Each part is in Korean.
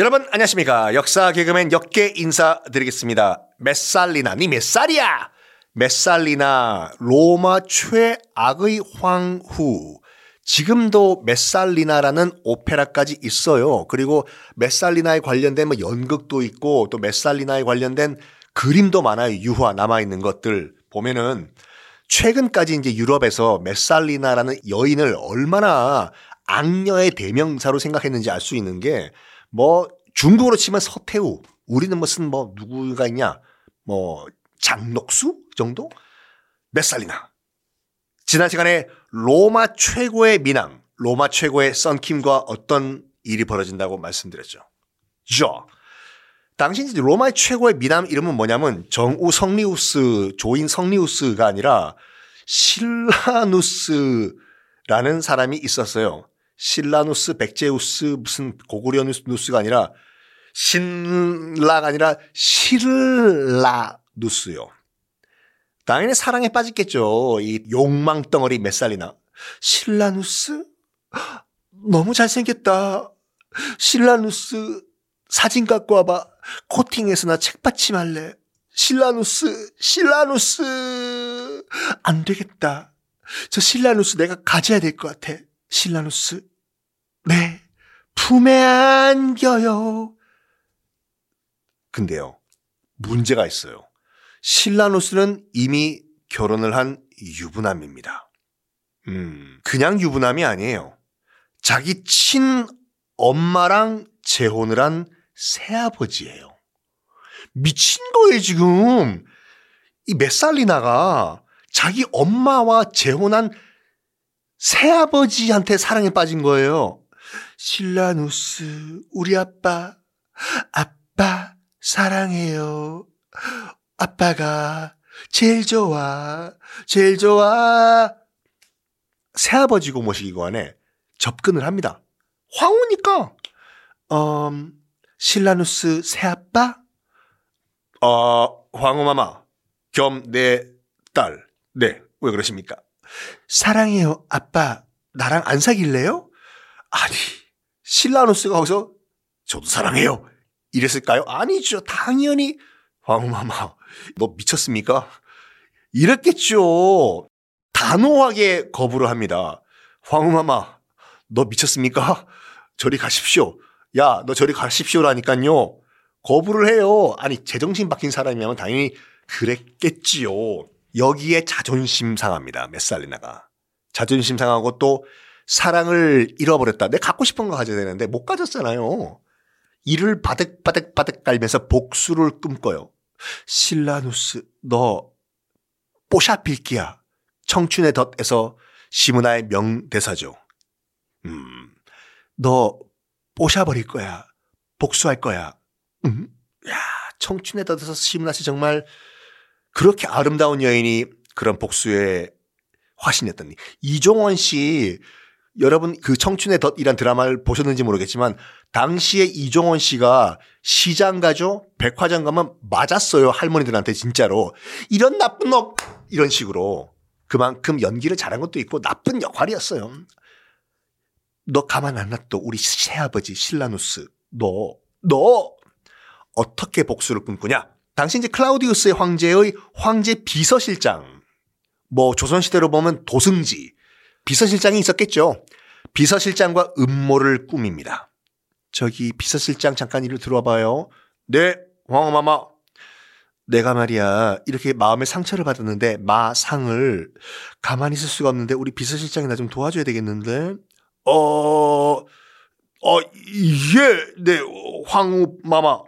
여러분 안녕하십니까? 역사 개그맨 역계 인사드리겠습니다. 메살리나 니몇 살이야! 메살리나 로마 최악의 황후. 지금도 메살리나라는 오페라까지 있어요. 그리고 메살리나에 관련된 뭐 연극도 있고 또 메살리나에 관련된 그림도 많아요. 유화 남아 있는 것들 보면은. 최근까지 이제 유럽에서 메살리나라는 여인을 얼마나 악녀의 대명사로 생각했는지 알 수 있는 게 뭐 중국으로 치면 서태후, 우리는 무슨 뭐 누구가 있냐, 뭐 장녹수 정도? 메살리나. 지난 시간에 로마 최고의 미남, 로마 최고의 썬킴과 어떤 일이 벌어진다고 말씀드렸죠. 저. 당시 이제 로마의 최고의 미남 이름은 뭐냐면 정우 성리우스, 조인 성리우스가 아니라 실라누스라는 사람이 있었어요. 실라누스, 백제우스, 무슨 고구려누스가 아니라 신라가 아니라 실라누스요. 당연히 사랑에 빠졌겠죠. 이 욕망 덩어리 몇 살이나. 실라누스? 너무 잘생겼다. 실라누스 사진 갖고 와봐. 코팅해서 나 책받침 할래. 실라누스, 실라누스. 안 되겠다. 저 실라누스 내가 가져야 될 것 같아. 실라누스. 네. 품에 안겨요. 근데요. 문제가 있어요. 실라누스는 이미 결혼을 한 유부남입니다. 음, 그냥 유부남이 아니에요. 자기 친 엄마랑 재혼을 한 새아버지예요. 미친 거예요, 지금. 이 메살리나가 자기 엄마와 재혼한 새아버지한테 사랑에 빠진 거예요. 실라누스, 우리 아빠, 아빠, 사랑해요. 아빠가 제일 좋아, 제일 좋아. 새아버지고 뭐시기고 안에 접근을 합니다. 황후니까, 음, 실라누스 새아빠? 어, 황후마마, 겸 내 딸. 네, 왜 그러십니까? 사랑해요, 아빠. 나랑 안 사귈래요? 아니, 실라누스가 거기서 저도 사랑해요. 이랬을까요? 아니죠. 당연히 황후마마, 너 미쳤습니까? 이랬겠죠. 단호하게 거부를 합니다. 황후마마, 너 미쳤습니까? 저리 가십시오. 야, 너 저리 가십시오라니까요. 거부를 해요. 아니, 제정신 박힌 사람이면 당연히 그랬겠지요. 여기에 자존심 상합니다. 메살리나가. 자존심 상하고 또 사랑을 잃어버렸다. 내가 갖고 싶은 거 가져야 되는데 못 가졌잖아요. 이를 바득바득바득 깔면서 복수를 꿈꿔요. 실라누스, 너 뽀샤필기야. 청춘의 덫에서 시문화의 명대사죠. 음, 너 뽀샤버릴 거야. 복수할 거야. 음? 야, 청춘의 덫에서 시문화 씨 정말 그렇게 아름다운 여인이 그런 복수에 화신이었더니 이종원 씨 여러분 그 청춘의 덫이란 드라마를 보셨는지 모르겠지만 당시에 이종원 씨가 시장 가죠? 백화점 가면 맞았어요 할머니들한테 진짜로. 이런 나쁜 놈 이런 식으로 그만큼 연기를 잘한 것도 있고 나쁜 역할이었어요. 너 가만 안 놔둬. 우리 새아버지 실라누스. 너 너 어떻게 복수를 꿈꾸냐? 당시 이제 클라우디우스의 황제의 황제 비서실장. 뭐 조선시대로 보면 도승지 비서실장이 있었겠죠. 비서실장과 음모를 꾸밉니다. 저기 비서실장 잠깐 이리 들어와 봐요. 네, 황어마마. 내가 말이야 이렇게 마음에 상처를 받았는데 마상을 가만히 있을 수가 없는데 우리 비서실장이 나 좀 도와줘야 되겠는데 어, 어, 예, 네, 황우 마마.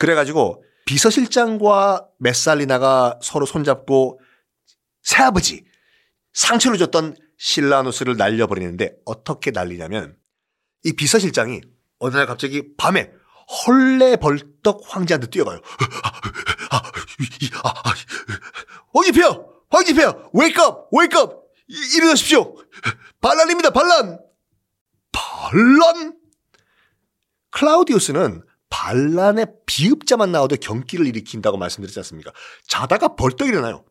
그래가지고 비서실장과 메살리나가 서로 손잡고 새아버지 상처를 줬던 실라누스를 날려버리는데 어떻게 날리냐면 이 비서실장이 어느 날 갑자기 밤에 헐레벌떡 황제한테 뛰어가요. 황제폐하! 황제폐하! Wake up! Wake up! 일어나십시오! 반란입니다! 반란! 반란? 클라우디우스는 반란의 비읍자만 나와도 경기를 일으킨다고 말씀드렸지 않습니까? 자다가 벌떡 일어나요.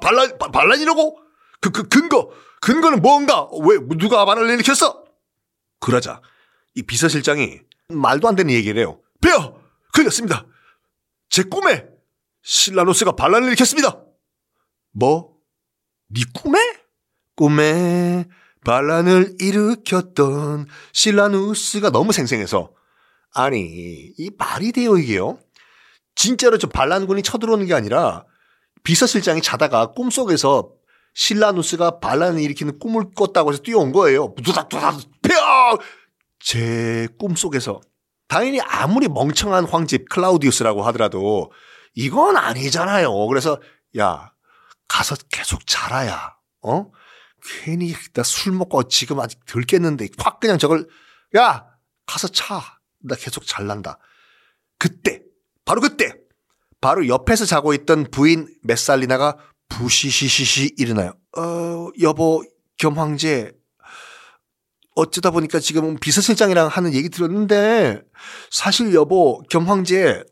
반란, 반란이라고? 그, 그, 근거, 근거는 뭔가? 왜, 누가 반란을 일으켰어? 그러자, 이 비서실장이 말도 안 되는 얘기를 해요. 폐하! 걸렸습니다. 제 꿈에 신라노스가 반란을 일으켰습니다. 뭐? 네 꿈에? 꿈에 반란을 일으켰던 신라누스가 너무 생생해서 아니 이 말이 돼요 이게요? 진짜로 저 반란군이 쳐들어오는 게 아니라 비서실장이 자다가 꿈속에서 신라누스가 반란을 일으키는 꿈을 꿨다고 해서 뛰어온 거예요. 두닥두닥 폐하! 제 꿈속에서 당연히 아무리 멍청한 황제 클라우디우스라고 하더라도 이건 아니잖아요. 그래서 야 가서 계속 자라야 어 괜히 나 술 먹고 지금 아직 덜 깼는데 확 그냥 저걸 야 가서 차 나 계속 잘난다. 그때 바로 그때 바로 옆에서 자고 있던 부인 메살리나가 부시시시시 일어나요. 어 여보 겸 황제 어쩌다 보니까 지금 비서실장이랑 하는 얘기 들었는데 사실 여보 겸 황제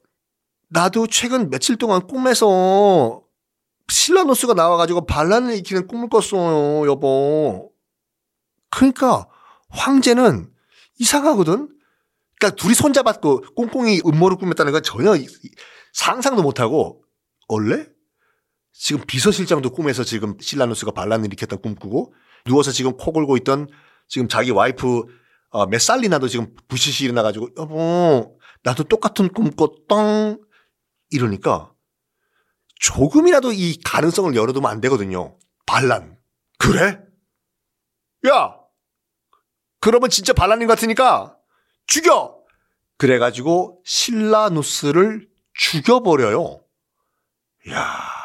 나도 최근 며칠 동안 꿈에서 신라노스가 나와가지고 반란을 일으키는 꿈을 꿨어요 여보. 그러니까 황제는 이상하거든? 그러니까 둘이 손잡았고 꽁꽁이 음모를 꾸몄다는 건 전혀 상상도 못하고 원래 지금 비서실장도 꿈에서 지금 신라노스가 반란을 일으켰던 꿈 꾸고 누워서 지금 코 골고 있던 지금 자기 와이프 어, 메살리나도 지금 부시시 일어나가지고 여보 나도 똑같은 꿈 꿨똥 이러니까 조금이라도 이 가능성을 열어두면 안 되거든요. 반란. 그래? 야! 그러면 진짜 반란인 것 같으니까 죽여! 그래가지고 신라누스를 죽여버려요. 야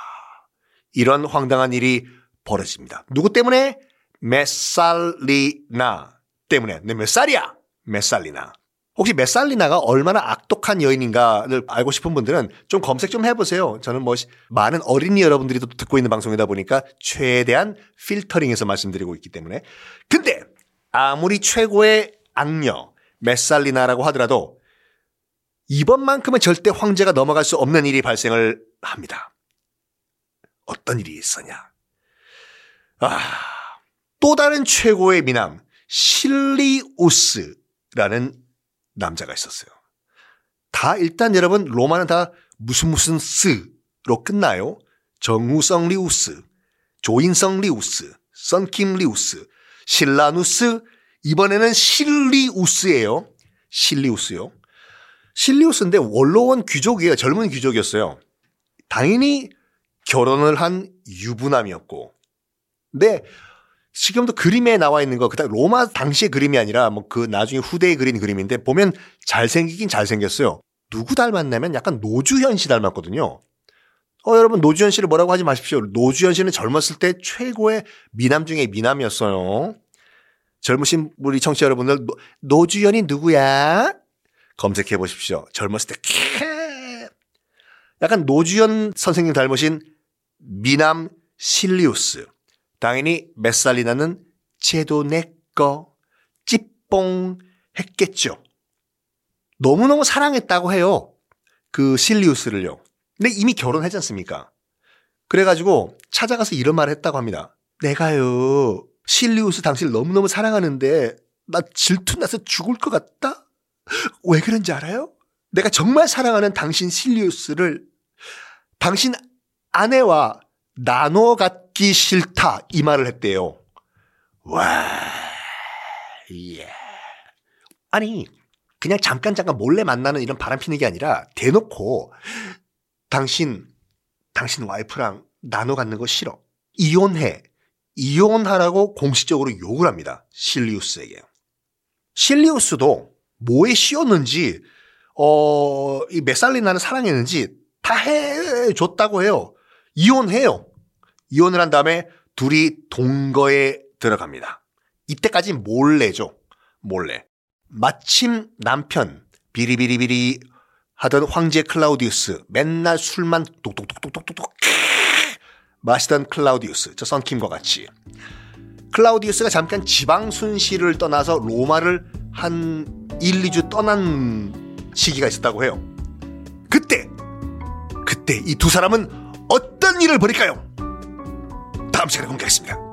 이런 황당한 일이 벌어집니다. 누구 때문에? 메살리나 때문에. 내 몇 살이야? 메살리나. 혹시 메살리나가 얼마나 악독한 여인인가를 알고 싶은 분들은 좀 검색 좀 해보세요. 저는 뭐 많은 어린이 여러분들이 또 듣고 있는 방송이다 보니까 최대한 필터링해서 말씀드리고 있기 때문에. 근데 아무리 최고의 악녀 메살리나라고 하더라도 이번만큼은 절대 황제가 넘어갈 수 없는 일이 발생을 합니다. 어떤 일이 있었냐? 아, 또 다른 최고의 미남 실리우스라는 남자가 있었어요. 다 일단 여러분 로마는 다 무슨 무슨 스로 끝나요. 정우성 리우스, 조인성 리우스, 썬킴 리우스, 실라누스, 이번에는 실리우스예요. 실리우스요. 실리우스인데 원로원 귀족이에요. 젊은 귀족이었어요. 당연히 결혼을 한 유부남이었고. 근데 지금도 그림에 나와 있는 거, 그다음 로마 당시의 그림이 아니라 뭐 그 나중에 후대에 그린 그림인데 보면 잘생기긴 잘생겼어요. 누구 닮았냐면 약간 노주현 씨 닮았거든요. 어, 여러분, 노주현 씨를 뭐라고 하지 마십시오. 노주현 씨는 젊었을 때 최고의 미남 중에 미남이었어요. 젊으신 우리 청취자 여러분들, 노, 노주현이 누구야? 검색해 보십시오. 젊었을 때, 캐! 약간 노주현 선생님 닮으신 미남 실리우스. 당연히 메살리나는 쟤도 내꺼 찌뽕 했겠죠. 너무너무 사랑했다고 해요. 그 실리우스를요. 근데 이미 결혼했지 않습니까? 그래가지고 찾아가서 이런 말을 했다고 합니다. 내가요, 실리우스 당신을 너무너무 사랑하는데 나 질투나서 죽을 것 같다? 왜 그런지 알아요? 내가 정말 사랑하는 당신 실리우스를 당신 아내와 나눠 갖기 싫다 이 말을 했대요. 와, 예. 아니 그냥 잠깐 잠깐 몰래 만나는 이런 바람 피는 게 아니라 대놓고 당신 당신 와이프랑 나눠 갖는 거 싫어. 이혼해. 이혼하라고 공식적으로 욕을 합니다. 실리우스에게. 실리우스도 뭐에 씌웠는지 어, 이 메살리나를 사랑했는지 다 해줬다고 해요. 이혼해요. 이혼을 한 다음에 둘이 동거에 들어갑니다. 이때까지 몰래죠. 몰래. 마침 남편 비리비리비리 하던 황제 클라우디우스 맨날 술만 똑똑똑똑똑똑 마시던 클라우디우스 저 썬킴과 같이 클라우디우스가 잠깐 지방 순시를 떠나서 로마를 한 1, 2주 떠난 시기가 있었다고 해요. 그때 그때 이 두 사람은 어떤 일을 벌일까요? 다음 시간에 공개하겠습니다.